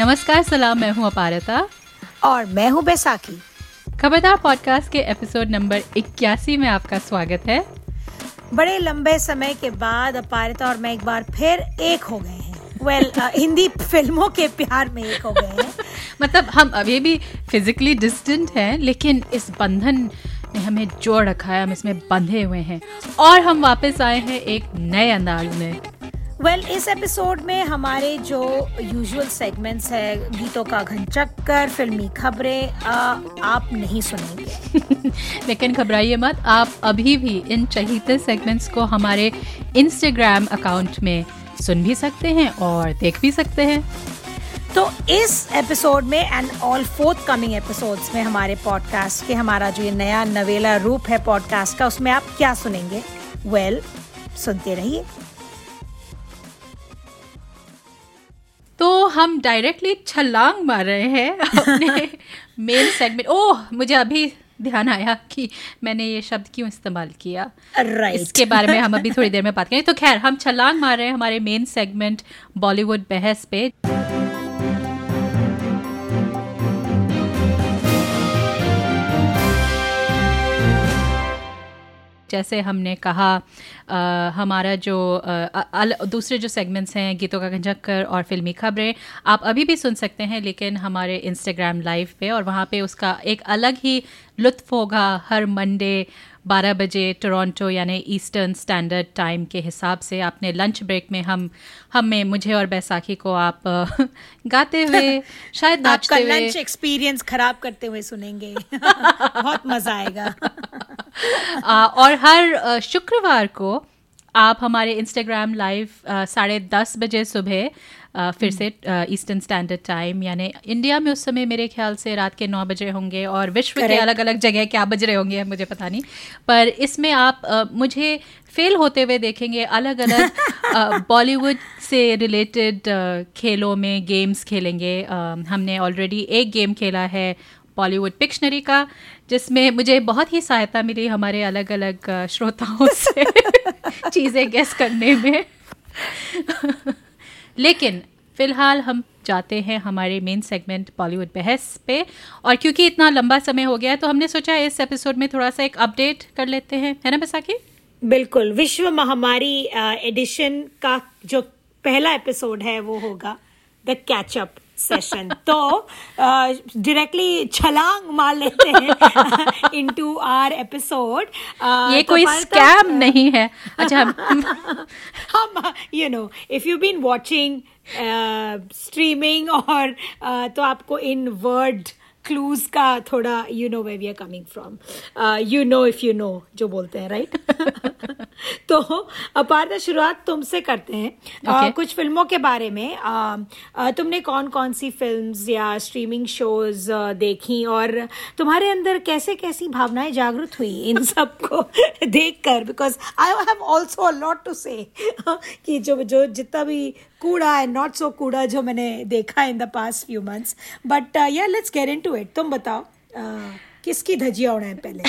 नमस्कार सलाम मैं हूँ अपारता। और मैं हूँ बैसाखी। खबरदार पॉडकास्ट के एपिसोड नंबर इक्यासी में आपका स्वागत है। बड़े लंबे समय के बाद अपारता और मैं एक बार फिर एक हो गए हैं। वेल well, uh, हिंदी फ़िल्मों के प्यार में एक हो गए हैं। मतलब हम अभी भी फिजिकली डिस्टेंट हैं लेकिन इस बंधन ने हमें जोड़ रखा है हम इसमें बंधे हुए हैं। और हम वापस आए हैं एक नए अंदाज में। वेल well, इस एपिसोड में हमारे जो यूजुअल सेगमेंट्स है गीतों का घन चक्कर फिल्मी खबरें आप नहीं सुनेंगे। लेकिन घबराइए मत आप अभी भी इन चहीते सेगमेंट्स को हमारे इंस्टाग्राम अकाउंट में सुन भी सकते हैं और देख भी सकते हैं। तो इस एपिसोड में and all forthcoming episodes में हमारे पॉडकास्ट के हमारा जो ये नया नवेला रूप है पॉडकास्ट का उसमें आप क्या सुनेंगे? वेल well, सुनते रहिए। तो हम डायरेक्टली छलांग मार रहे हैं अपने मेन सेगमेंट ओह मुझे अभी ध्यान आया कि मैंने ये शब्द क्यों इस्तेमाल किया। Right. इसके बारे में हम अभी थोड़ी देर में बात करें तो खैर हम छलांग मार रहे हैं हमारे मेन सेगमेंट बॉलीवुड बहस पे। जैसे हमने कहा आ, हमारा जो आ, अल, दूसरे जो सेगमेंट्स हैं गीतों का कंजक्कर और फिल्मी खबरें आप अभी भी सुन सकते हैं लेकिन हमारे इंस्टाग्राम लाइव पे और वहाँ पे उसका एक अलग ही लुत्फ होगा हर मंडे 12 बजे टोरंटो यानी ईस्टर्न स्टैंडर्ड टाइम के हिसाब से अपने लंच ब्रेक में हम हमें मुझे और बैसाखी को आप गाते हुए शायद नाचते हुए लंच एक्सपीरियंस खराब करते हुए सुनेंगे। बहुत मज़ा आएगा। आ, और हर शुक्रवार को आप हमारे इंस्टाग्राम लाइव साढ़े दस बजे सुबह फिर से ईस्टर्न स्टैंडर्ड टाइम यानी इंडिया में उस समय मेरे ख्याल से रात के नौ बजे होंगे और विश्व के अलग अलग जगह क्या बज रहे होंगे मुझे पता नहीं। पर इसमें आप मुझे फेल होते हुए देखेंगे अलग अलग बॉलीवुड से रिलेटेड खेलों में गेम्स खेलेंगे। हमने ऑलरेडी एक गेम खेला है बॉलीवुड पिक्शनरी का जिसमें मुझे बहुत ही सहायता मिली हमारे अलग अलग श्रोताओं से चीज़ें गेस करने में। लेकिन फ़िलहाल हम जाते हैं हमारे मेन सेगमेंट बॉलीवुड बहस पे। और क्योंकि इतना लंबा समय हो गया है तो हमने सोचा इस एपिसोड में थोड़ा सा एक अपडेट कर लेते हैं। है ना बैसाखी? बिल्कुल, विश्व महामारी एडिशन का जो पहला एपिसोड है, वो होगा द कैचअप सेशन तो डायरेक्टली uh, छलांग मार लेते हैं इनटू आर एपिसोड ये तो कोई स्कैम नहीं है। अच्छा हम you know if you been watching streaming और uh, तो आपको इन वर्ड क्लूज का थोड़ा you know way we are coming from you know if you know जो बोलते हैं राइट तो अपार शुरुआत तुमसे करते हैं। Okay. uh, कुछ फ़िल्मों के बारे में uh, uh, तुमने कौन कौन सी फिल्म्स या स्ट्रीमिंग शोज़ uh, देखी और तुम्हारे अंदर कैसे कैसी भावनाएँ जागृत हुई इन सबको देख कर because I have also a lot to say कि जो जो जितना भी कूड़ा एंड नॉट सो कूड़ा जो मैंने देखा in the past few months but yeah let's get into it तुम बताओ uh, किसकी धजिया उड़ाए पहले?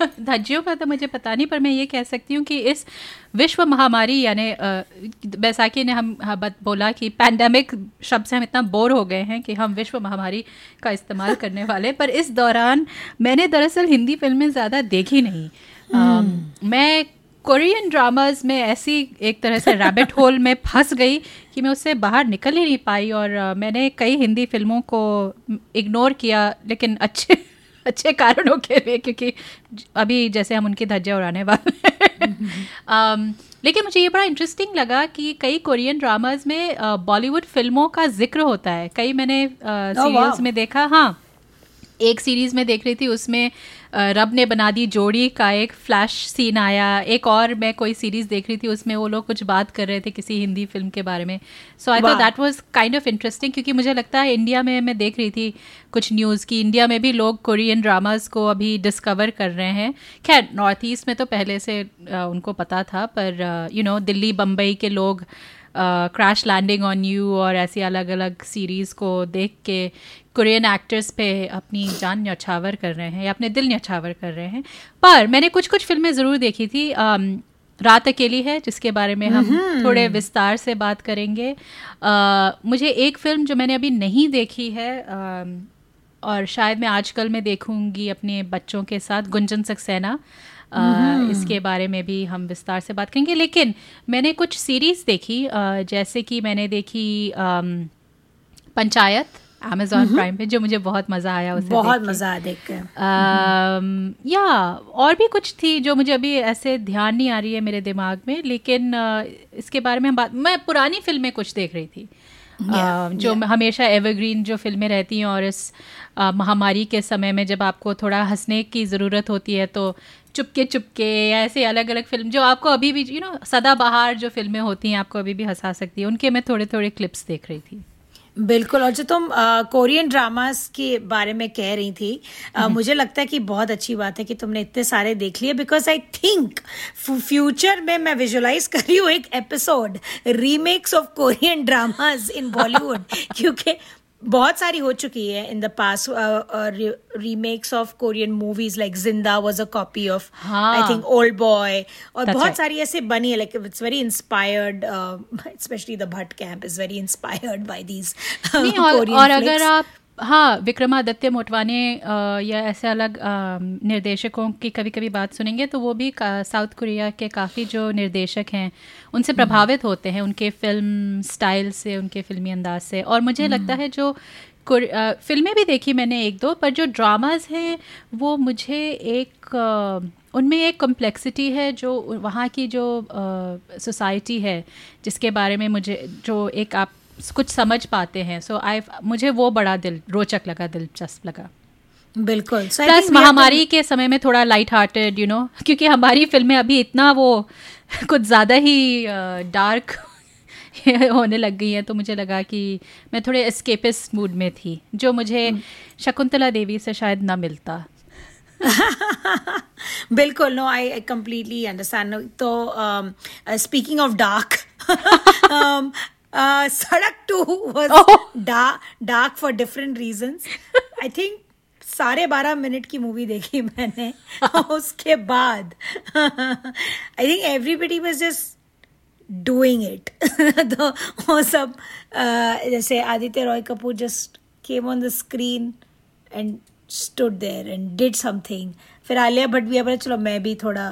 धज्जियों का तो मुझे पता नहीं पर मैं ये कह सकती हूँ कि इस विश्व महामारी यानी बैसाखी ने हम बोला कि पैंडमिक शब्द से हम इतना बोर हो गए हैं कि हम विश्व महामारी का इस्तेमाल करने वाले पर इस दौरान मैंने दरअसल हिंदी फ़िल्में ज़्यादा देखी नहीं। आ, hmm. मैं कोरियन ड्रामाज में ऐसी एक तरह से रैबिट होल में फंस गई कि मैं उससे बाहर निकल ही नहीं पाई और मैंने कई हिंदी फ़िल्मों को इग्नोर किया लेकिन अच्छे अच्छे कारणों के लिए क्योंकि अभी जैसे हम उनकी धज्जे उड़ाने वाले um, लेकिन मुझे ये बड़ा इंटरेस्टिंग लगा कि कई कोरियन ड्रामाज में बॉलीवुड फ़िल्मों का ज़िक्र होता है। कई मैंने सीरियल्स oh, में देखा हाँ। एक सीरीज़ में देख रही थी उसमें रब ने बना दी जोड़ी का एक फ्लैश सीन आया। एक और मैं कोई सीरीज़ देख रही थी उसमें वो लोग कुछ बात कर रहे थे किसी हिंदी फ़िल्म के बारे में। So I thought that was kind of interesting क्योंकि मुझे लगता है इंडिया में मैं देख रही थी कुछ न्यूज़ की इंडिया में भी लोग कोरियन ड्रामाज को अभी डिस्कवर कर रहे हैं। खैर नॉर्थ ईस्ट में तो पहले से उनको पता था पर यू नो दिल्ली बम्बई के लोग क्रैश लैंडिंग ऑन यू और ऐसी अलग अलग सीरीज़ को देख के कोरियन एक्टर्स पे अपनी जान न्यौछावर कर रहे हैं या अपने दिल न्यौछावर कर रहे हैं। पर मैंने कुछ कुछ फ़िल्में ज़रूर देखी थी um, रात अकेली है जिसके बारे में हम थोड़े विस्तार से बात करेंगे। आ, मुझे एक फ़िल्म जो मैंने अभी नहीं देखी है आ, और शायद मैं आजकल में देखूँगी अपने बच्चों के साथ गुंजन सक्सेना। इसके बारे में भी हम विस्तार से बात करेंगे। लेकिन मैंने कुछ सीरीज़ देखी जैसे कि मैंने देखी पंचायत अमेजोन प्राइम पे जो मुझे बहुत मज़ा आया उसे बहुत मज़ा आया देख कर या और भी कुछ थी जो मुझे अभी ऐसे ध्यान नहीं आ रही है मेरे दिमाग में लेकिन इसके बारे में हम बात मैं पुरानी फ़िल्में कुछ देख रही थी। Yeah, जो yeah. हमेशा एवरग्रीन जो फ़िल्में रहती हैं और इस महामारी के समय में जब आपको थोड़ा हंसने की ज़रूरत होती है तो चुपके चुपके या ऐसे अलग अलग फ़िल्म जो आपको अभी भी यू नो सदाबहार जो फ़िल्में होती हैं आपको अभी भी हंसा सकती है उनके मैं थोड़े थोड़े क्लिप्स देख रही थी बिल्कुल और जो तुम कोरियन ड्रामास के बारे में कह रही थी आ, हम्म। मुझे लगता है कि बहुत अच्छी बात है कि तुमने इतने सारे देख लिए बिकॉज़ आई थिंक फ्यूचर में मैं विजुलाइज कर रही हूँ एक episode remakes of Korean dramas in Bollywood क्योंकि बहुत सारी हो चुकी है in the past remakes of Korean movies like Zinda was a copy of I think old boy और That's बहुत right. सारी ऐसे बनी है like it's very inspired specially the Bhatt camp is very inspired by these और अगर आप हाँ विक्रमादित्य मोटवाने या ऐसे अलग निर्देशकों की कभी कभी बात सुनेंगे तो वो भी साउथ कोरिया के काफ़ी जो निर्देशक हैं उनसे हम्म। प्रभावित होते हैं उनके फ़िल्म स्टाइल से उनके फिल्मी अंदाज से और मुझे हम्म। लगता है जो फ़िल्में भी देखी मैंने एक दो पर जो ड्रामाज हैं वो मुझे एक उनमें एक कम्प्लेक्सिटी है जो वहाँ की जो सोसाइटी है जिसके बारे में मुझे जो एक आप कुछ समझ पाते हैं। सो so, आई मुझे वो बड़ा दिल रोचक लगा दिलचस्प लगा। बिल्कुल। प्लस so महामारी के समय में थोड़ा लाइट हार्टेड यू नो क्योंकि हमारी फ़िल्में अभी इतना वो कुछ ज़्यादा ही डार्क होने लग गई हैं तो मुझे लगा कि मैं थोड़े एस्केपिस मूड में थी जो मुझे हम्म। शकुंतला देवी से शायद ना मिलता। बिल्कुल नो आई कंप्लीटली अंडरस्टैंड तो speaking of dark Uh, Sadak 2 was oh. dark, dark for different reasons. I think साढ़े बारह मिनट की मूवी देखी मैंने उसके बाद I think everybody was just doing it तो वो सब uh, जैसे Aditya Roy Kapur just came on the screen and stood there and did something फिर आलिया भट्ट भी अब चलो मैं भी थोड़ा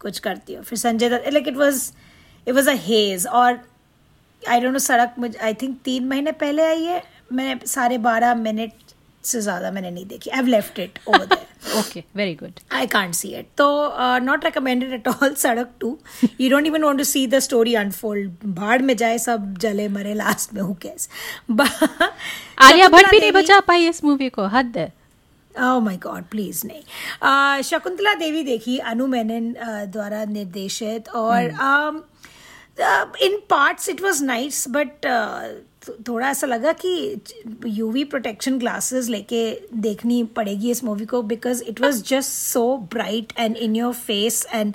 कुछ करती हूँ फिर Sanjay Dutt like it was it was a haze और आई डोंट नो सड़क मुझे आई थिंक तीन महीने पहले आई है मैं साढ़े बारह मिनट से ज़्यादा मैंने नहीं देखी। I left it over there okay very good I can't see it तो not recommended at all Sadak two you don't even want to see the story unfold भाड़ में जाए सब जले मरे लास्ट में हु कैस आलिया भट्ट भी नहीं बचा पाई इस मूवी को हद है। ओह माय गॉड प्लीज़ नहीं. Uh, शकुंतला देवी देखी अनु मेनन uh, द्वारा निर्देशित और hmm. um, in parts it was nice but थोड़ा ऐसा लगा कि यूवी प्रोटेक्शन ग्लासेस लेके देखनी पड़ेगी इस मूवी को because it was just so bright and in your face and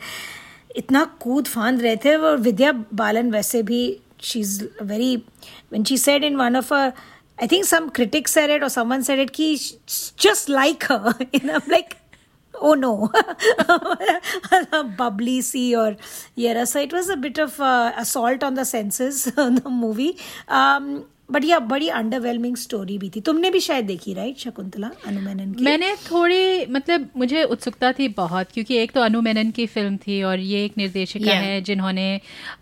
इतना कूद फांद रहे थे और विद्या बालन वैसे भी she is very when she said in one of her I think some critics said it or someone said it ki just like her. And I'm like oh no. Bubbly sea or yeah so it was a bit of uh, assault on the senses the movie. Um, but yeah बड़ी underwhelming story भी थी तुमने भी शायद देखी right Shakuntala अनु मेनन की मैंने थोड़ी मतलब मुझे उत्सुकता थी बहुत क्योंकि एक तो अनु मेनन की फ़िल्म थी और ये एक निर्देशिका yeah. है जिन्होंने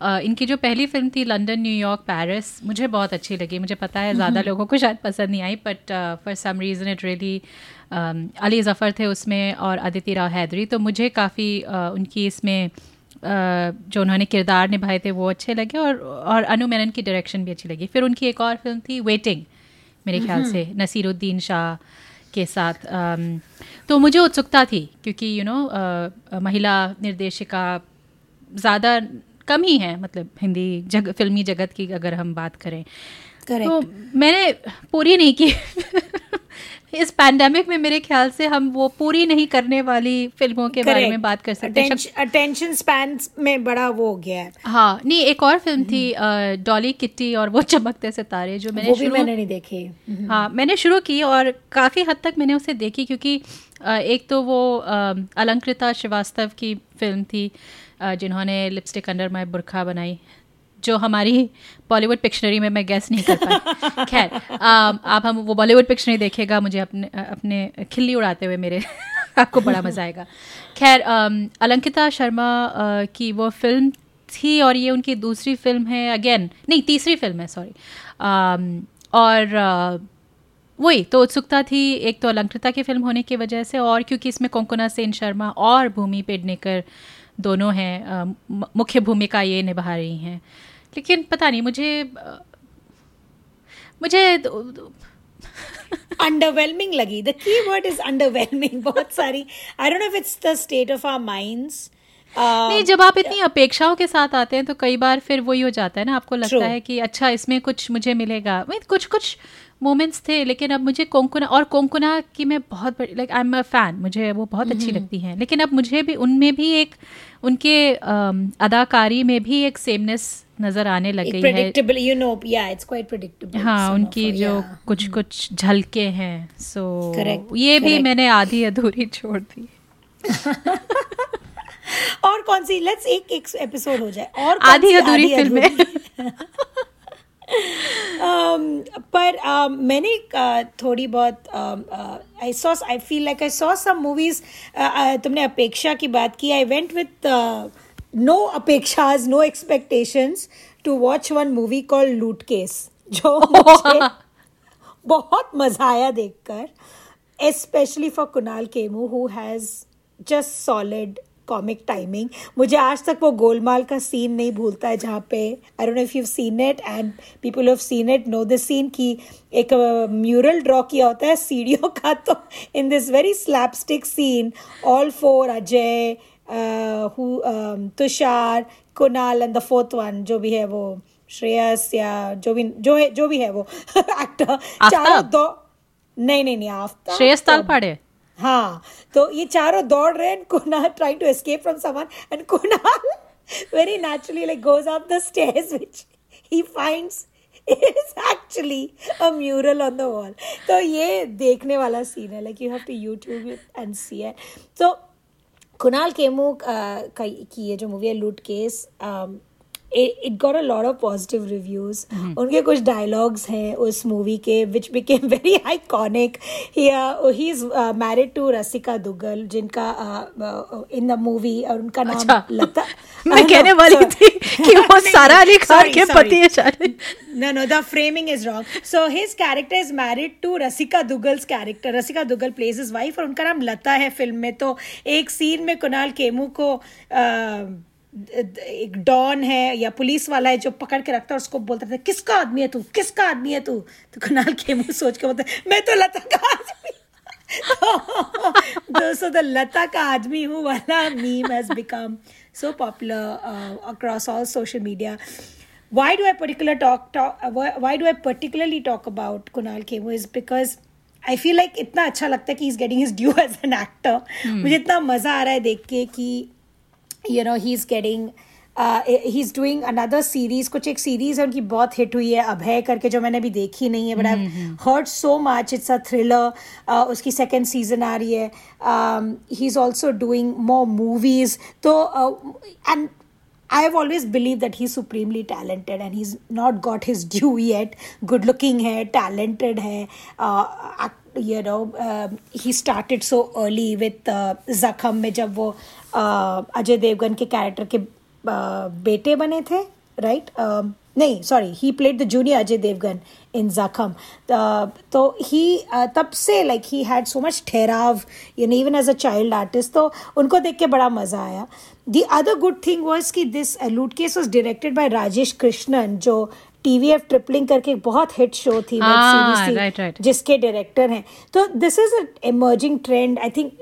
इनकी जो पहली फ़िल्म थी लंदन न्यूयॉर्क पेरिस मुझे बहुत अच्छी लगी मुझे पता है ज़्यादा mm-hmm. लोगों को शायद पसंद नहीं आई but for some reason it really Ali Zafar थे उसमें और अदिति राव हैदरी तो मुझे काफ़ी uh, उनकी इसमें जो उन्होंने किरदार निभाए थे वो अच्छे लगे और और अनु मेनन की डायरेक्शन भी अच्छी लगी फिर उनकी एक और फ़िल्म थी वेटिंग मेरे ख्याल से हम्म। नसीरुद्दीन शाह के साथ तो मुझे उत्सुकता थी क्योंकि यू नो महिला निर्देशिका ज़्यादा कम ही है मतलब हिंदी जग फिल्मी जगत की अगर हम बात करें Correct. तो मैंने पूरी नहीं की इस पैंडेमिक में मेरे ख्याल से हम वो पूरी नहीं करने वाली फ़िल्मों के Correct. बारे में बात कर सकते हैं अटेंशन स्पैन में बड़ा वो हो गया है हाँ नहीं एक और फ़िल्म थी डॉली हम्म। किट्टी और वो चमकते सितारे जो मैंने वो भी मैंने नहीं देखी हम्म। हाँ मैंने शुरू की और काफ़ी हद तक मैंने उसे देखी क्योंकि एक तो वो अलंकृता श्रीवास्तव की फ़िल्म थी जिन्होंने लिपस्टिक अंडर माई बुरखा बनाई जो हमारी बॉलीवुड पिक्शनरी में मैं गैस नहीं कर पाई। खैर आप हम वो बॉलीवुड पिक्शनरी देखेगा मुझे अपने अपने खिल्ली उड़ाते हुए मेरे आपको बड़ा मज़ा आएगा। खैर अलंकिता शर्मा की वो फ़िल्म थी और ये उनकी दूसरी फ़िल्म है अगेन नहीं तीसरी फ़िल्म है सॉरी और वही तो उत्सुकता थी एक तो अलंकृता की फ़िल्म होने की वजह से और क्योंकि इसमें कोंकणा सेन शर्मा और भूमि पेडनेकर दोनों हैं मुख्य भूमिका ये निभा रही हैं। लेकिन पता नहीं मुझे मुझे अंडरवेलमिंग लगी। The key word is underwhelming बहुत सारी। I don't know if it's the state of our minds नहीं जब आप इतनी अपेक्षाओं के साथ आते हैं तो कई बार फिर वही हो जाता है ना आपको लगता है कि अच्छा इसमें कुछ मुझे मिलेगा। कुछ कुछ मोमेंट्स थे लेकिन अब मुझे कोंकुना और कोंकुना की मैं बहुत like I am a fan मुझे वो बहुत अच्छी हम्म। लगती हैं लेकिन अब मुझे भी उनमें भी एक उनके अदाकारी में भी एक सेमनेस नज़र आने लग गई है you know yeah it's quite predictable हाँ उनकी जो yeah. कुछ mm. कुछ झलके हैं सो so, correct, ये correct. भी मैंने आधी अधूरी छोड़ दी और कौन सी लेट्स एक एक एपिसोड हो जाए और आधी अधूरी फ़िल्में पर uh, मैंने uh, थोड़ी बहुत I saw I feel like I saw some movies तुमने अपेक्षा की बात की I went with no अपेक्षाज no expectations to watch one movie call Lootcase जो बहुत मज़ा आया देखकर specially for Kunal Kemmu who has just solid comic timing मुझे आज तक वो गोलमाल का सीन नहीं भूलता है जहाँ पे I don't know if you seen it and people have seen it no the scene की एक म्यूरल ड्रॉ किया होता है सीढ़ियों का तो in this very slapstick scene all four Ajay Tusshar Kunal and the fourth one जो भी है वो श्रेयस या जो भी जो है जो भी है वो एक्टर चारों दो नहीं नहीं नहीं आफ्ताब श्रेयस तालपाड़े? हाँ तो ये चारों दौड़ रहे ट्राई टू एस्केप फ्रॉम समान and Kunal very naturally like goes off the stage which he finds is actually a mural on the wall तो ये देखने वाला सीन है like you have to YouTube and see है तो Kunal chemo uh, की ये जो मूवी है Lootcase it got a lot of positive reviews उनके कुछ डायलॉग्स हैं उस मूवी के which became very iconic he is married to Rasika Dugal जिनका इन द मूवी और उनका नाम अच्छा। लता मैं कहने वाली थी कि वो सारा अली खान के पति है शायद no no the framing is wrong. So his character is married to Rasika Dugal's character Rasika Dugal plays his wife और उनका नाम लता है फ़िल्म में. तो एक सीन में कुणाल केमू को uh, एक डॉन है या पुलिस वाला है जो पकड़ के रखता है उसको बोलता था किसका आदमी है तू? किसका आदमी है तू? तो कुणाल मुँह सोच के बोलता मैं तो लता का आदमी दोस्तों तो लता का आदमी हूँ वाला meme has become popular uh, across all social media. Why do i particular talk, talk uh, why, why do i particularly talk about kunal kemo is because I feel like इतना अच्छा लगता है कि is getting his due as an actor मुझे इतना मज़ा आ रहा है देख के कि you know he is getting he is doing another series कुछ एक सीरीज़ है उनकी बहुत हिट हुई है अभय करके जो मैंने अभी देखी नहीं है but I heard so much it's a thriller उसकी सेकेंड सीज़न आ रही है he is also doing more movies तो and I have always believe that he supremely talented and he is not got his due yet good looking है talented है uh, uh, he started so early with uh, Zakham में जब वो अजय देवगन के character के बेटे बने थे राइट नहीं sorry he played the junior Ajay Devgn in Zakhm तो ही तब से like he had so much ठहराव you know even as a child artist तो उनको देख के बड़ा मज़ा आया। The other good thing was कि this Lootcase was directed by Rajesh Krishnan जो टीवीएफ ट्रिपलिंग करके बहुत हिट शो थी ah, right, right. जिसके डायरेक्टर हैं। तो this is a emerging trend I think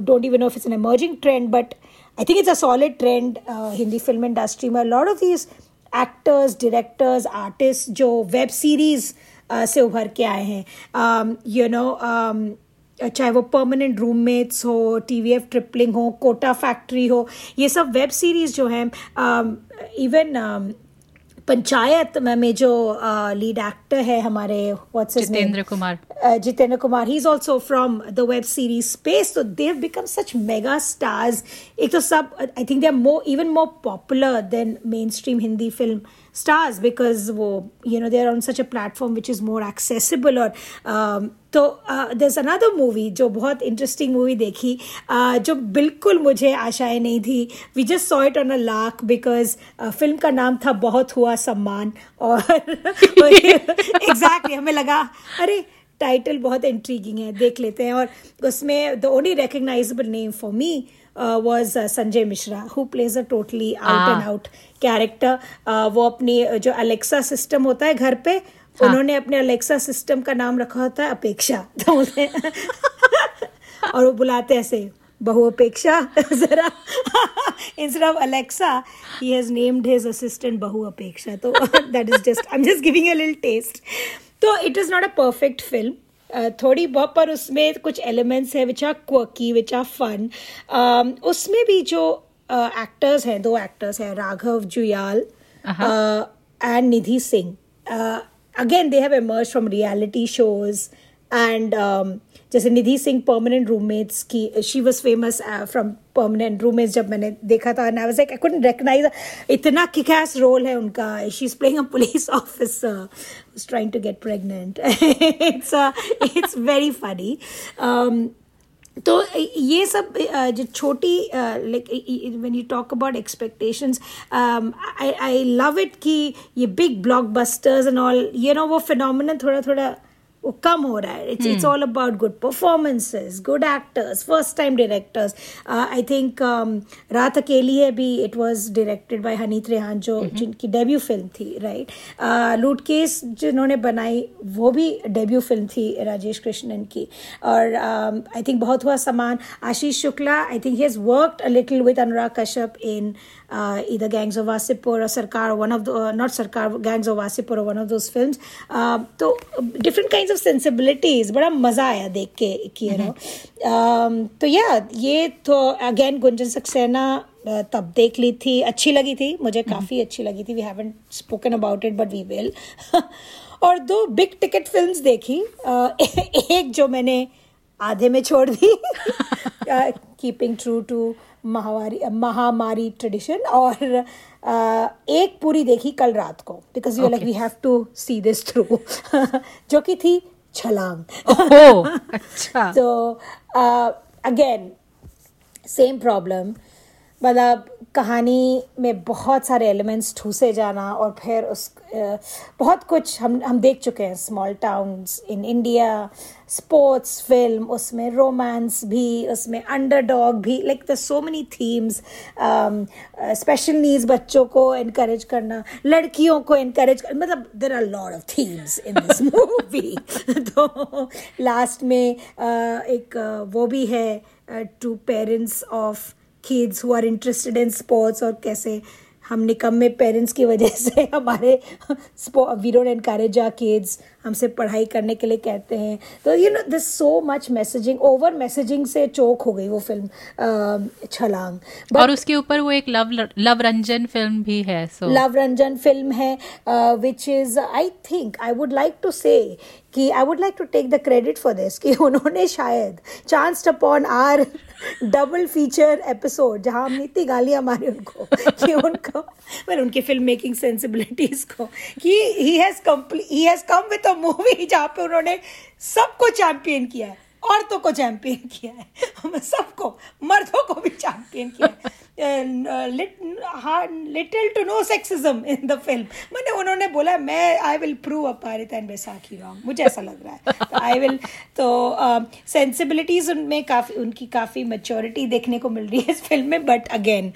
don't even know if it's an emerging trend but I think it's a solid trend Hindi film industry में। Lot of these actors directors artist जो web series uh, से उभर के आए हैं। You um, no um, चाहे वो permanent roommates हो टी वी एफ़ ट्रिपलिंग हो कोटा फैक्ट्री हो ये सब वेब सीरीज़ जो हैं इवन um, पंचायत में जो लीड एक्टर है हमारे Jitendra Kumar. Jitendra Kumar he is also from the web series space to they've become such mega stars एक तो सब I think they are more even more popular than mainstream Hindi film stars because वो you know they're on such a platform which is more accessible और um, तो there's another movie जो बहुत interesting movie देखी uh, जो बिल्कुल मुझे आशाएँ नहीं थी we just saw it on a lark because uh, film का नाम था बहुत हुआ सम्मान और exactly हमें लगा अरे टाइटल बहुत इंट्रीगिंग है देख लेते हैं और उसमें the only recognisable name for me was Sanjay Mishra who plays a totally out and out character वो अपनी जो अलेक्सा सिस्टम होता है घर पे हाँ. उन्होंने अपने अलेक्सा सिस्टम का नाम रखा होता है अपेक्षा। तो और वो बुलाते ऐसे बहु अपेक्षा जरा instead of Alexa he has named his assistant बहु अपेक्षा. तो that is just I am just giving a little taste तो it is not a perfect film थोड़ी बहुत पर उसमें कुछ एलिमेंट्स हैं विच आर क्वकी विच आर फन उसमें भी जो एक्टर्स uh, हैं दो एक्टर्स हैं Raghav Juyal and Nidhi Singh. Again they have emerge from reality shows and जैसे निधि सिंह परमानेंट रूममेट्स की she was famous from permanent roommates जब मैंने देखा था। And I was like I couldn't recognise इतना किकैस रोल है उनका। She is playing a police officer to get pregnant it's uh, it's very funny um, तो ये सब जो छोटी like when you talk about expectations I I love it कि ये बिग ब्लॉकबस्टर्स एंड ऑल ये नो वो फिनोमिनन थोड़ा थोड़ा वो कम हो रहा है. It's it's all about good performances good actors first time directors I think Raat Akeli Hai भी it was directed by Honey Trehan जो mm-hmm. जिनकी डेब्यू फ़िल्म थी राइट लूट केस जिन्होंने बनाई वो भी डेब्यू फ़िल्म थी राजेश कृष्णन की और आई थिंक बहुत हुआ सामान Ashish Shukla I think he has worked a little with Anurag Kashyap in uh, either Gangs of Wasipur or Sarkar, one of the, uh, not Sarkar, Gangs of Wasipur or one of those films. Uh, different kinds of sensibilities, बड़ा मज़ा आया देख के कि you no तो या ये तो अगेन गुंजन सक्सेना तब देख ली थी अच्छी लगी थी मुझे काफ़ी अच्छी लगी थी we haven't spoken about it but we will और दो बिग टिकट फिल्म्स देखी एक जो मैंने आधे में छोड़ दी कीपिंग ट्रू टू महावारी महामारी ट्रेडिशन और एक पूरी देखी कल रात को because you like we have to see this through जो कि थी छलांग। अच्छा। तो अगेन सेम प्रॉब्लम मतलब कहानी में बहुत सारे एलिमेंट्स ठूसे जाना और फिर उस बहुत कुछ हम हम देख चुके हैं small towns in India sports film उसमें रोमांस भी उसमें अंडरडॉग भी like the so many themes special needs बच्चों को इनक्रेज करना लड़कियों को इनक्रेज कर मतलब there are lot of themes in this movie तो लास्ट में uh, एक uh, वो भी है to parents of kids who are interested in sports और कैसे हम निकम्मे पेरेंट्स की वजह से हमारे we don't encourage our kids हमसे पढ़ाई करने के लिए कहते हैं। तो you know this so much messaging over messaging से चौक हो गई वो फ़िल्म छलांग। But, और उसके ऊपर वो एक लव लव रंजन फ़िल्म भी है सो लव रंजन फ़िल्म है which is I think I would like to say कि I would like to take the credit for this कि उन्होंने शायद chance upon our double feature episode जहाँ हमने इतनी गालियाँ मारी उनको, कि उनको मैंने उनकी फ़िल्म मेकिंग सेंसिबिलिटीज को कि he has he has come with a movie जहाँ पे उन्होंने सबको चैंपियन किया है, औरतों को चैंपियन किया है सबको, मर्दों को भी चैंपियन किया है। Little to no sexism in the film मैंने उन्होंने बोला मैं आई विल प्रूव अपारित एंड बैसाखी रॉन्ग मुझे ऐसा लग रहा है। तो आई विल तो सेंसिबिलिटीज uh, उनमें काफ़ी उनकी काफ़ी मेच्योरिटी देखने को मिल रही है इस फ़िल्म में but again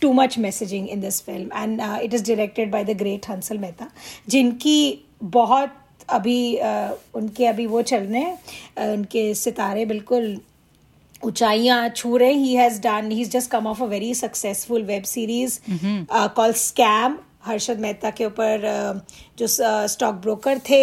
too much messaging in this film and it is directed by the great Hansal Mehta जिनकी बहुत अभी आ, उनके अभी वो चल रहे हैं उनके सितारे बिल्कुल ऊंचाइयाँ छू रहे he has done he just come off a very successful web series call scam Harshad Mehta के ऊपर जो स्टॉक ब्रोकर थे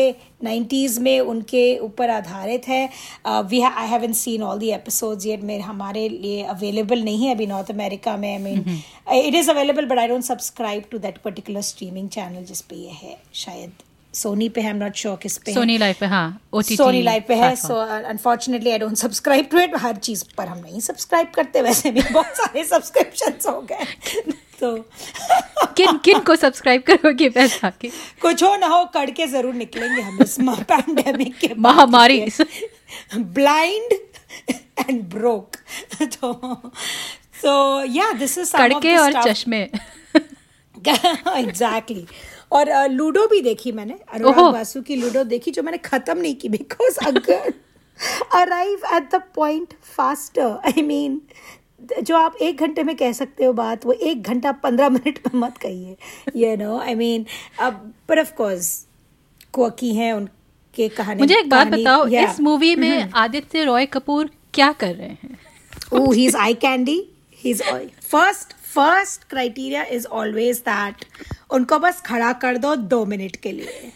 90s में उनके ऊपर आधारित है। We I haven't seen all the episodes yet मेरे हमारे लिए अवेलेबल नहीं है अभी नॉर्थ अमेरिका में I mean it is available but I don't subscribe to that particular streaming channel जिस पे ये है शायद। सोनी पे है आई एम नॉट श्योर किस पे सोनी लाइव पे हाँ सोनी लाइव पे है so unfortunately I don't subscribe to it हर चीज़ पर हम नहीं सब्सक्राइब करते वैसे भी बहुत सारे सब्सक्रिप्शन हो गए। तो किन किन को सब्सक्राइब करोगे पैसा के? कुछ हो ना हो कड़ के ज़रूर निकलेंगे हम इस पैंडेमिक के महामारी। ब्लाइंड एंड ब्रोक तो सो या दिस इज़ कड़के और चश्मे। एग्जैक्टली और लूडो भी देखी मैंने अनुराग बासु की लूडो देखी जो मैंने खत्म नहीं की बिकॉज़ अगर arrive at the point faster I mean जो आप एक घंटे में कह सकते हो बात वो एक घंटा पंद्रह मिनट में मत कहिए यू नो आई मीन अब पर ऑफ़ कोर्स क्वकी हैं उनके कहानी मुझे एक बात बताओ yeah. इस मूवी में mm-hmm. आदित्य रॉय कपूर क्या कर रहे हैं oh he's eye candy he's first first criteria is always that उनको बस खड़ा कर दो दो मिनट के लिए।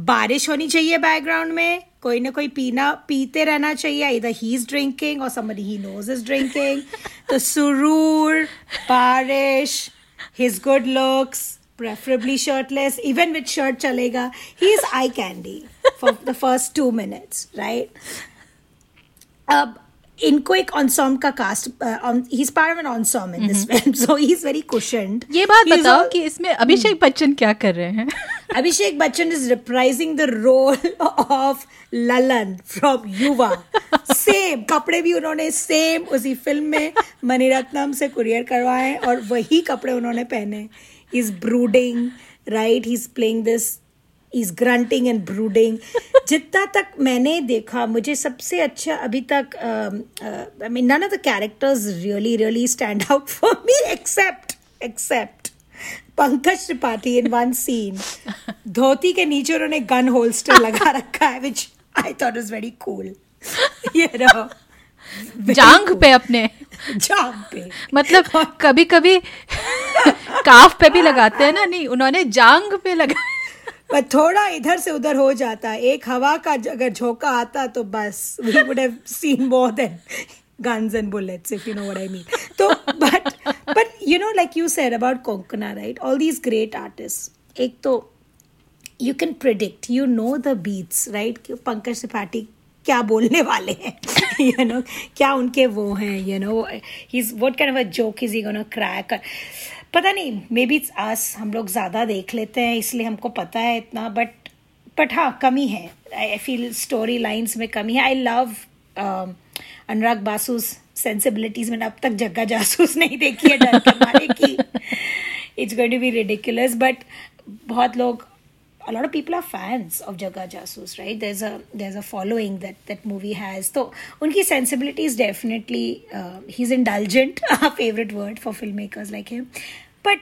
बारिश होनी चाहिए बैकग्राउंड में, कोई ना कोई पीना, पीते रहना चाहिए इधर ही इज़ ड्रिंकिंग और समी ही नोज़ इज़ ड्रिंकिंग तो सुरूर, बारिश his good looks preferably shirtless even with shirt चलेगा। He is eye candy for the first two minutes right अब इनको एक ऑनसॉम का cast he is part of an ensemble in this film so he is very cushioned ये बात बताओ कि इसमें अभिषेक hmm. बच्चन क्या कर रहे हैं? Abhishek Bachchan is reprising the role of Lallan from Yuva same कपड़े भी उन्होंने सेम उसी फ़िल्म में मणिरत्नम से कुरियर करवाए और वही कपड़े उन्होंने पहने is brooding right he is playing this is grunting and brooding जितना तक मैंने देखा मुझे सबसे अच्छा अभी तक I mean none of the characters really really stand out for me except except Pankaj Tripathi in one scene dhoti के नीचे उन्होंने गन होल्स्टर लगा रखा है which I thought is very cool ये नो जांग पे अपने। जांग पे। मतलब कभी कभी काफ पे भी लगाते हैं ना नहीं उन्होंने जांग पे लगा पर थोड़ा इधर से उधर हो जाता है एक हवा का अगर झोंका आता तो बस we would have seen more than guns and bullets if you know what I mean तो but but you know like you said about Konkona right all these great artist एक तो you can predict you know the beats right Pankaj Tripathi क्या बोलने वाले हैं you no क्या उनके वो हैं you know he's is can a joke is he gonna crack पता नहीं मे बी आस हम लोग ज़्यादा देख लेते हैं इसलिए हमको पता है इतना बट बट हाँ कमी है। आई फील स्टोरी लाइन्स में कमी है। I love Anurag Basu's sensibilities मैंने अब तक जग्गा जासूस नहीं देखी है डर के मारे की it's going to be ridiculous but बहुत लोग a lot of people are fans of Jaga Jasus, right? There's a there's a following that that movie has. So, unki sensibility is definitely uh, he's indulgent. Our favorite word for filmmakers like him, but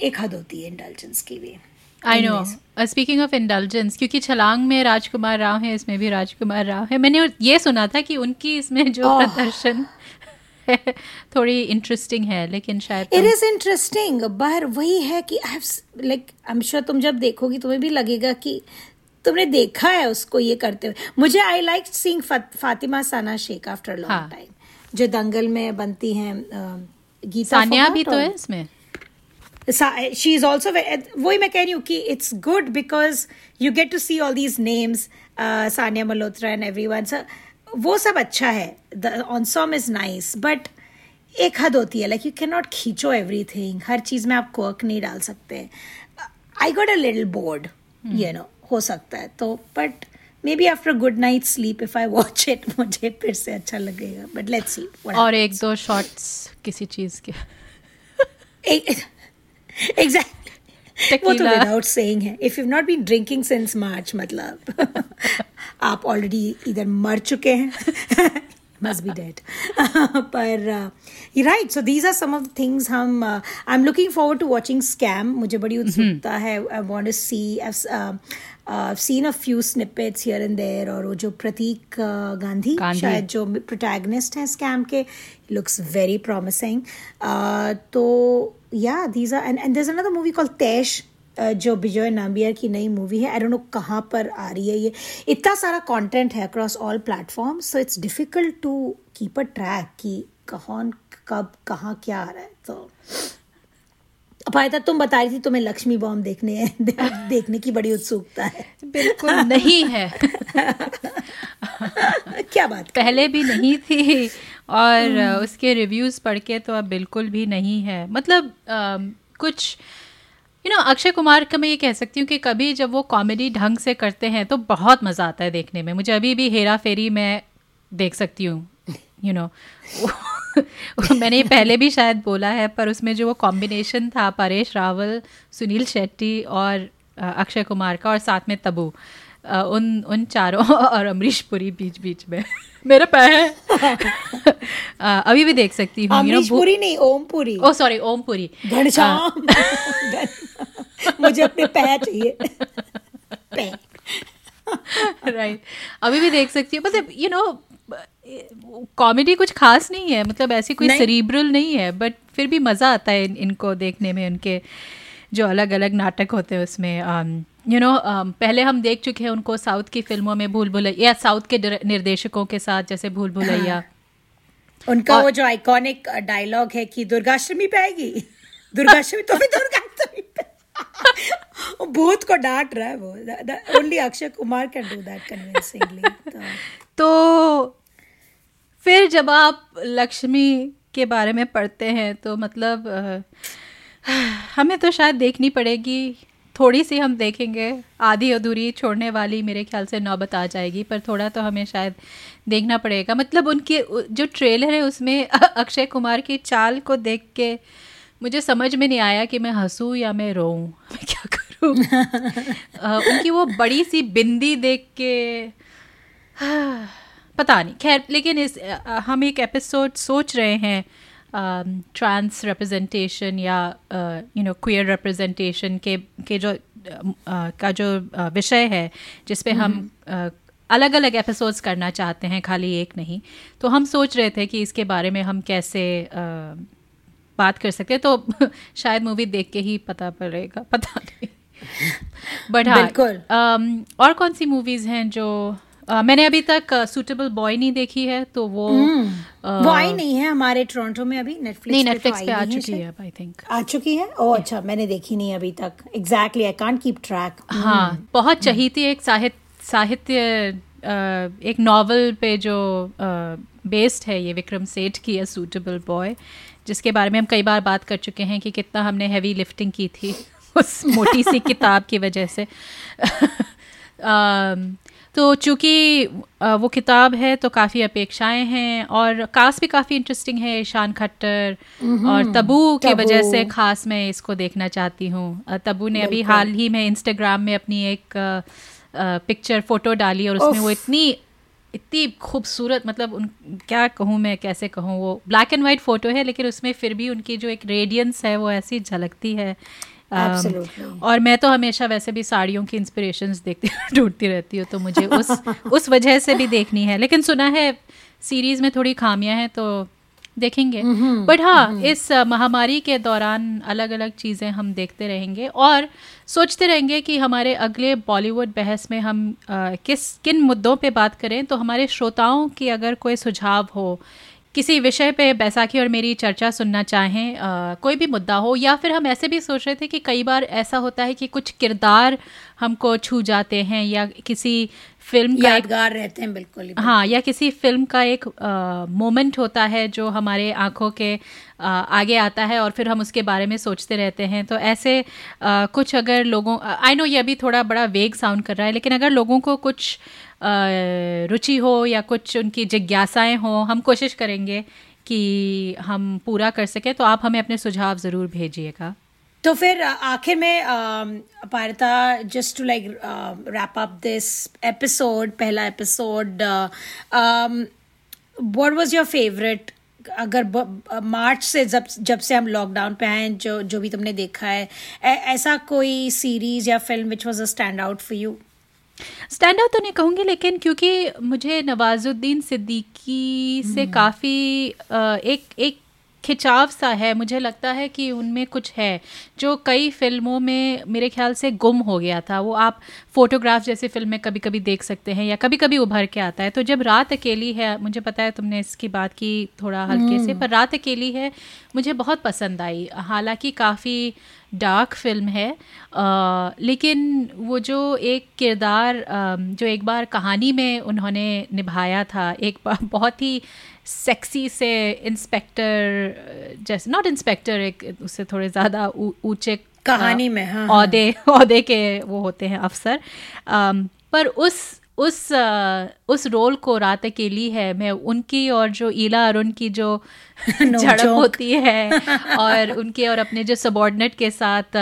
एक हद होती है indulgence की भी I know speaking of indulgence क्योंकि छलांग में राजकुमार राव है इसमें भी राजकुमार राव है मैंने ये सुना था कि उनकी इसमें जो oh. प्रदर्शन थोड़ी इंटरेस्टिंग है लेकिन शायद इट इज़ इंटरेस्टिंग पर वही है कि I have like I am sure तुम जब देखोगी तुम्हें भी लगेगा कि तुमने देखा है उसको ये करते हुए। मुझे I like seeing Fatima Sana Shaikh after long time जो दंगल में बनती हैं गीता सानिया भी तो है इसमें? शी इज़ ऑल्सो वही मैं कह रही हूँ कि it's good because you get to see all these names Sanya Malhotra and everyone वो सब अच्छा है. The ensemble is nice but एक हद होती है लाइक यू कैन नॉट खींचो एवरी थिंग हर चीज़ में आप कोक नहीं डाल सकते. I got a little bored you know हो सकता है. तो but maybe after good night sleep if I watch it मुझे फिर से अच्छा लगेगा. बट लेट सी और एक दो शॉर्ट्स किसी चीज़ के. एग्जैक्टली वो तो विदाउट सेइंग है. If you not been drinking since March मतलब. आप ऑलरेडी इधर मर चुके हैं। मस्ट बी डेड पर right so these are some of things हम I am looking forward to watching scam मुझे बड़ी हम्म। उत्सुकता है। I want see seen a few snippets here and there और वो जो प्रतीक गांधी शायद जो प्रोटैगनिस्ट हैं स्कैम के लुक्स वेरी प्रोमिसिंग तो या these are and and there call Taish जो विजय नाम्बियर की नई मूवी है आई डोंट नो कहाँ पर आ रही है ये। इतना सारा कंटेंट है across all platform so it's difficult to keep a track कि कौन कब कहाँ क्या आ रहा है तो अपायता तुम बता रही थी तुम्हें लक्ष्मी बॉम्ब देखने देखने की बड़ी उत्सुकता है। बिल्कुल नहीं है। क्या बात पहले भी नहीं थी और हम्म। उसके रिव्यूज़ पढ़ के तो अब बिल्कुल भी नहीं है। मतलब आ, कुछ you you know know, Akshay Kumar का मैं ये कह सकती हूँ कि कभी जब वो कॉमेडी ढंग से करते हैं तो बहुत मज़ा आता है देखने में। मुझे अभी भी हेरा फेरी मैं देख सकती हूँ यू नो मैंने ये पहले भी शायद बोला है पर उसमें जो वो कॉम्बिनेशन था परेश रावल सुनील शेट्टी और अक्षय कुमार का और साथ में तबू उन उन चारों और अमरीश पुरी बीच बीच में। मेरा पैर अभी भी देख सकती हूँ अमरीश पुरी नहीं ओम पुरी। Oh sorry Om Puri. घनश्याम। मुझे अपने पैर चाहिए। राइट अभी भी देख सकती हूँ। मतलब यू नो कॉमेडी कुछ खास नहीं है। मतलब ऐसी कोई सरीब्रल नहीं है बट फिर भी मज़ा आता है इनको देखने में उनके जो अलग अलग नाटक होते हैं उसमें। यू um, नो um, पहले हम देख चुके हैं उनको साउथ की फ़िल्मों में भूल भुलैया या साउथ के निर्देशकों के साथ जैसे भूल भुलैया हाँ। उनका और, वो जो आइकॉनिक डायलॉग है कि दुर्गाष्टमी पे आएगी। दुर्गाष्टमी तो भी दुर्गाष्टमी भूत को डांट रहा है वो। Only Akshay Kumar can do that convincingly तो। फिर जब आप लक्ष्मी के बारे में पढ़ते हैं तो मतलब हमें तो शायद देखनी पड़ेगी, थोड़ी सी हम देखेंगे, आधी अधूरी छोड़ने वाली मेरे ख्याल से नौबत आ जाएगी, पर थोड़ा तो हमें शायद देखना पड़ेगा। मतलब उनके जो ट्रेलर है, उसमें अक्षय कुमार की चाल को देख के मुझे समझ में नहीं आया कि मैं हंसूँ या मैं रोऊँ। मैं क्या करूँ? उनकी वो बड़ी सी बिंदी देख के पता नहीं। खैर लेकिन इस हम एक एपिसोड सोच रहे हैं ट्रांस रिप्रेजेंटेशन या यू नो क्वियर रिप्रेजेंटेशन के के जो uh, का जो विषय है जिस पे हम uh, अलग अलग एपिसोड्स करना चाहते हैं खाली एक नहीं। तो हम सोच रहे थे कि इसके बारे में हम कैसे uh, बात कर सकते तो शायद मूवी देख के ही पता पड़ेगा पता नहीं। बट हाँ um, और कौन सी मूवीज़ हैं जो Uh, मैंने अभी तक सूटेबल uh, बॉय नहीं देखी है तो वो hmm. uh, वो आई नहीं है हमारे टोरंटो में अभी नेटफ्लिक्स नहीं नेटफ्लिक्स पे, तो पे आ चुकी है आई थिंक आ चुकी है? ओह अच्छा मैंने देखी नहीं अभी तक। Exactly I can't keep track हाँ. बहुत hmm. चहीती एक साहित्य साहित्य एक नॉवल पे जो बेस्ड है ये विक्रम सेठ की है सूटेबल बॉय जिसके बारे में हम कई बार बात कर चुके हैं कि कितना हमने हैवी लिफ्टिंग की थी उस मोटी सी किताब की वजह से। तो चूँकि वो किताब है तो काफ़ी अपेक्षाएँ हैं और कास्ट भी काफ़ी इंटरेस्टिंग है ईशान खट्टर और तबू की वजह से ख़ास मैं इसको देखना चाहती हूँ। तबू ने अभी हाल ही में इंस्टाग्राम में अपनी एक पिक्चर फ़ोटो डाली और उसमें वो इतनी इतनी खूबसूरत मतलब उन क्या कहूँ मैं कैसे कहूँ वो ब्लैक एंड वाइट फ़ोटो है लेकिन उसमें फिर भी उनकी जो एक रेडियंस है वो ऐसी झलकती है। Um, और मैं तो हमेशा वैसे भी साड़ियों की इंस्पिरेशंस देखती ढूंढती रहती हूँ तो मुझे उस उस वजह से भी देखनी है। लेकिन सुना है सीरीज़ में थोड़ी खामियाँ हैं तो देखेंगे। बट हाँ इस महामारी के दौरान अलग अलग चीज़ें हम देखते रहेंगे और सोचते रहेंगे कि हमारे अगले बॉलीवुड बहस में हम आ, किस किन मुद्दों पे बात करें तो हमारे श्रोताओं की अगर कोई सुझाव हो किसी विषय पे बैसाखी और मेरी चर्चा सुनना चाहें आ, कोई भी मुद्दा हो या फिर हम ऐसे भी सोच रहे थे कि कई बार ऐसा होता है कि कुछ किरदार हमको छू जाते हैं या किसी फ़िल्म का यादगार रहते हैं बिल्कुल, हाँ या किसी फ़िल्म का एक मोमेंट होता है जो हमारे आँखों के आ, आगे आता है और फिर हम उसके बारे में सोचते रहते हैं। तो ऐसे आ, कुछ अगर लोगों आई नो ये अभी थोड़ा बड़ा वेग साउंड कर रहा है लेकिन अगर लोगों को कुछ रुचि हो या कुछ उनकी जिज्ञासाएँ हो हम कोशिश करेंगे कि हम पूरा कर सकें तो आप हमें अपने सुझाव ज़रूर भेजिएगा। तो फिर आखिर में पारता just to like wrap up this episode पहला episode what was your favourite अगर मार्च से जब जब से हम लॉकडाउन पे आए जो जो भी तुमने देखा है ऐसा कोई सीरीज़ या film which was a stand out for you stand out तो नहीं कहूँगी लेकिन क्योंकि मुझे नवाजुद्दीन सिद्दीकी से हम्म। काफ़ी एक एक खिंचाव सा है, मुझे लगता है कि उनमें कुछ है, जो कई फ़िल्मों में मेरे ख्याल से गुम हो गया था। वो आप फोटोग्राफ जैसे फ़िल्में कभी कभी देख सकते हैं या कभी कभी उभर के आता है तो जब रात अकेली है मुझे पता है तुमने इसकी बात की थोड़ा हल्के से हम्म। पर रात अकेली है मुझे बहुत पसंद आई हालाँकि काफ़ी डार्क फ़िल्म है आ, लेकिन वो जो एक किरदार जो एक बार कहानी में उन्होंने निभाया था एक बहुत ही सेक्सी से इंस्पेक्टर जैसे नॉट इंस्पेक्टर एक उससे थोड़े ज़्यादा ऊँचे कहानी में हाँ, हाँ। औहदे के वो होते हैं अफसर। पर उस उस उस रोल को रात अकेली है मैं उनकी और जो ईला अरुण की जो झड़प होती है और उनके और अपने जो सबॉर्डिनेट के साथ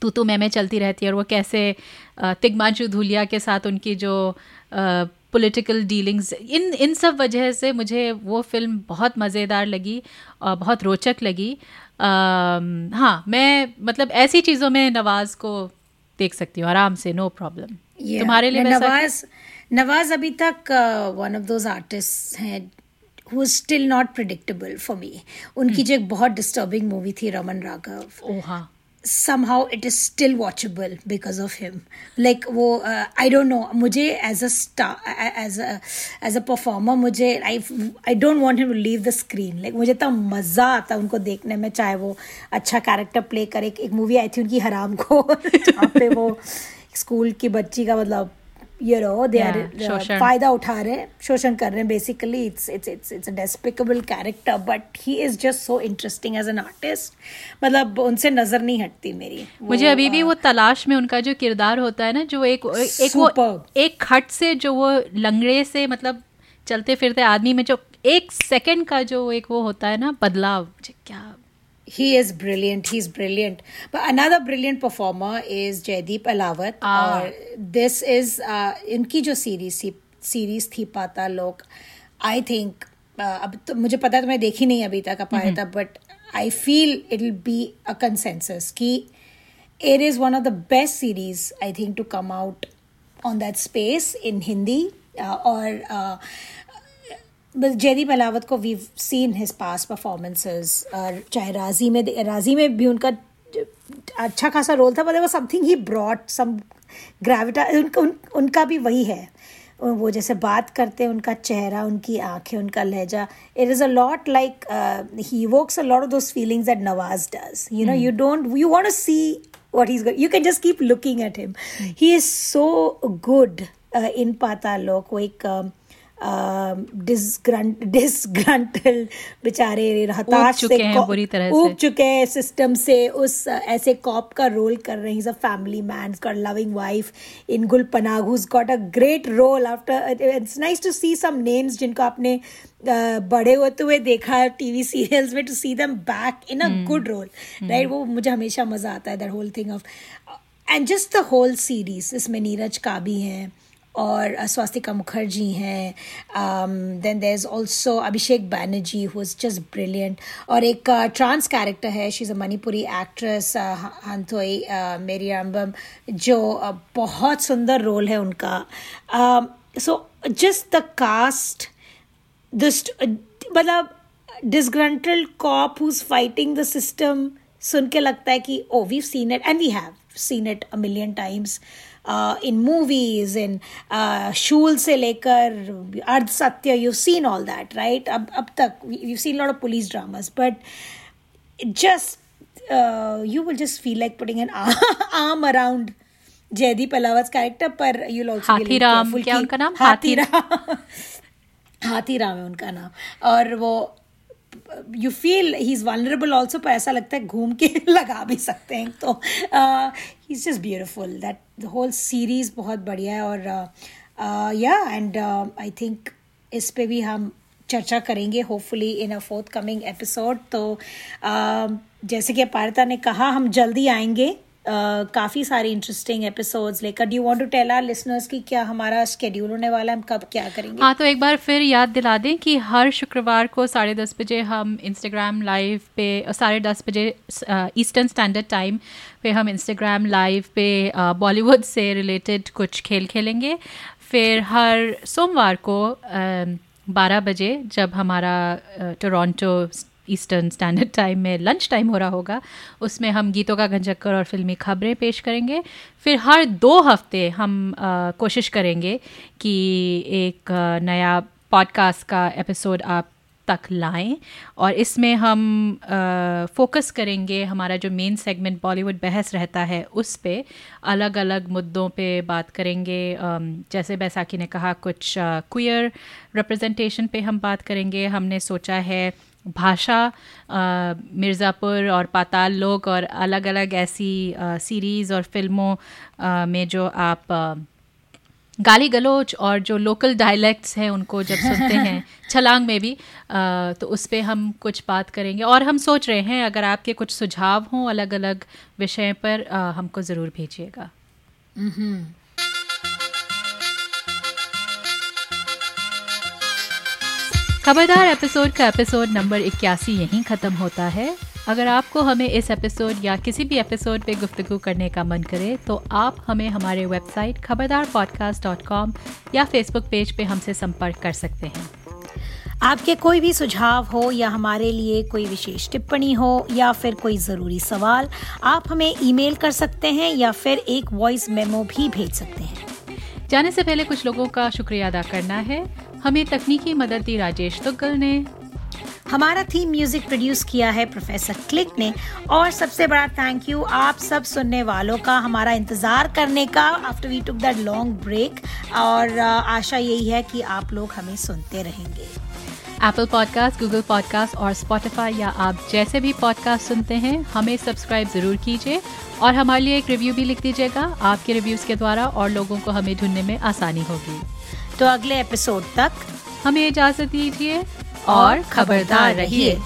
तू तू मैं मैं चलती रहती है और वो कैसे तिगमांशु धूलिया के साथ उनकी जो पॉलिटिकल डीलिंग्स इन इन सब वजह से मुझे वो फ़िल्म बहुत मज़ेदार लगी और बहुत रोचक लगी। हाँ मैं मतलब ऐसी चीज़ों में नवाज़ को देख सकती हूँ आराम से नो प्रॉब्लम yeah. तुम्हारे लिए नवाज़ नवाज़ अभी तक वन ऑफ़ दोज आर्टिस्ट हैं who still not predictable for me उनकी hmm. जो एक बहुत डिस्टर्बिंग मूवी थी रमन राघव ओ हाँ somehow it is still watchable because of him like वो uh, I don't know मुझे as a star as a as a performer मुझे I I don't want him to leave the screen like मुझे तो मज़ा आता उनको देखने में चाहे वो अच्छा कैरेक्टर प्ले करे एक मूवी आई थी उनकी हराम को जहाँ पे वो स्कूल की बच्ची का मतलब यू नो दे आर फ़ायदा उठा रहे हैं शोषण कर रहे हैं basically it's it's it's it's a despicable character but he is just so interesting as an artist मतलब उनसे नज़र नहीं हटती मेरी। मुझे अभी भी वो तलाश में उनका जो किरदार होता है ना जो एक एक वो एक खट से जो वो लंगड़े से मतलब चलते फिरते आदमी में जो एक सेकंड का जो एक वो होता है ना बदलाव। क्या he is brilliant he's brilliant but another brilliant performer is jaydeep alawat ah. और this is uh, इनकी जो सीरीज थी सीरीज थी पाता लोग आई थिंक uh, अब तो मुझे पता है तो मैं देखी नहीं अभी तक अपाया था but I feel it will be a consensus कि it is one of the best series i think to come out on that space in hindi uh, or uh, Jaideep Ahlawat को we seen his past performances और चाहे राज़ी में राज़ी में भी उनका अच्छा खासा रोल था बट वो समथिंग ही ब्रॉड सम ग्रेविटा उनका उन, उनका भी वही है। वो जैसे बात करते हैं उनका चेहरा उनकी आँखें उनका लहजा it is a lot like he works a lot of those feelings that Nawaz does you know you don't you want to see what he's good you can just keep looking at him. Mm. he is so good uh, in patalok वो एक uh, डिसग्रंटल बेचारे हताश से बुरी तरह उग चुके हैं सिस्टम से उस ऐसे कॉप का रोल कर रहे हैं। Family man got loving wife in Gul Panag who's got a great role after it's nice to see some names जिनको आपने बड़े होते हुए देखा है टीवी सीरियल्स में to see them back in a good role right वो मुझे हमेशा मज़ा आता है that whole thing of and just the whole series इसमें नीरज का भी और स्वास्तिका मुखर्जी हैं. Then there is also Abhishek Banerjee who is just brilliant और एक ट्रांस uh, कैरेक्टर है. She is a Manipuri actress Hanthoi Meri Ambam जो uh, बहुत सुंदर रोल है उनका. सो जस्ट द कास्ट दिस्ट मतलब disgruntled cop who's fighting the system सुन के लगता है कि ओ we seen it and we have seen it a million times in movies in Shool से लेकर Ardh Satya you seen all that right अब अब तक you seen lot of police dramas but just you will just feel like putting an arm around Jaideep Ahlawat character पर you also Hathiram क्या उनका नाम हाथीराम हाथीराम है उनका नाम। और वो you feel he is vulnerable also पर ऐसा लगता है घूम के लगा भी सकते हैं। तो he is just beautiful that the whole series बहुत बढ़िया है और या एंड आई थिंक इस पर भी हम चर्चा करेंगे hopefully in a fourth coming episode तो uh, जैसे कि पारिता ने कहा हम जल्दी आएँगे। काफ़ी सारी इंटरेस्टिंग एपिसोड्स लेकर। Do want to tell our listeners की क्या हमारा स्केड्यूल होने वाला है? हम कब क्या करेंगे? हाँ तो एक बार फिर याद दिला दें कि हर शुक्रवार को साढ़े दस बजे हम इंस्टाग्राम लाइव पे साढ़े दस बजे ईस्टर्न स्टैंडर्ड टाइम पे हम इंस्टाग्राम लाइव पे बॉलीवुड से रिलेटेड कुछ खेल खेलेंगे। फिर हर सोमवार को बारह बजे जब हमारा टोरंटो ईस्टर्न स्टैंडर्ड टाइम में लंच टाइम हो रहा होगा उसमें हम गीतों का घंचक्कर और फिल्मी खबरें पेश करेंगे। फिर हर दो हफ़्ते हम आ, कोशिश करेंगे कि एक नया पॉडकास्ट का एपिसोड आप तक लाएँ और इसमें हम फोकस करेंगे हमारा जो मेन सेगमेंट बॉलीवुड बहस रहता है उस पर अलग अलग मुद्दों पे बात करेंगे। जैसे बैसाखी ने कहा कुछ क्वियर रिप्रेजेंटेशन पे हम बात करेंगे। हमने सोचा है भाषा मिर्ज़ापुर और पाताल लोग और अलग अलग ऐसी सीरीज़ और फ़िल्मों में जो आप गाली गलोच और जो लोकल डायलैक्ट्स हैं उनको जब सुनते हैं छलांग में भी आ, तो उस पर हम कुछ बात करेंगे। और हम सोच रहे हैं अगर आपके कुछ सुझाव हों अलग अलग विषय पर आ, हमको ज़रूर भेजिएगा। खबरदार एपिसोड का एपिसोड नंबर इक्यासी यहीं ख़त्म होता है। अगर आपको हमें इस एपिसोड या किसी भी एपिसोड पे गुफ्तगू करने का मन करे तो आप हमें हमारे website Khabardar podcast dot com या फेसबुक पेज पे हमसे संपर्क कर सकते हैं। आपके कोई भी सुझाव हो या हमारे लिए कोई विशेष टिप्पणी हो या फिर कोई ज़रूरी सवाल आप हमें ईमेल कर सकते हैं या फिर एक वॉइस मेमो भी भेज सकते हैं। जाने से पहले कुछ लोगों का शुक्रिया अदा करना है। हमें तकनीकी मदद दी राजेश तुगल ने। हमारा थीम म्यूज़िक प्रोड्यूस किया है प्रोफेसर क्लिक ने। और सबसे बड़ा थैंक यू आप सब सुनने वालों का हमारा इंतज़ार करने का after we took that long break और आशा यही है कि आप लोग हमें सुनते रहेंगे। एप्पल पॉडकास्ट गूगल पॉडकास्ट और स्पॉटिफाई या आप जैसे भी पॉडकास्ट सुनते हैं हमें सब्सक्राइब ज़रूर कीजिए। और हमारे लिए एक रिव्यू भी लिख दीजिएगा। आपके रिव्यूज़ के द्वारा और लोगों को हमें ढूँढने में आसानी होगी। तो अगले एपिसोड तक हमें इजाज़त दीजिए और खबरदार रहिए।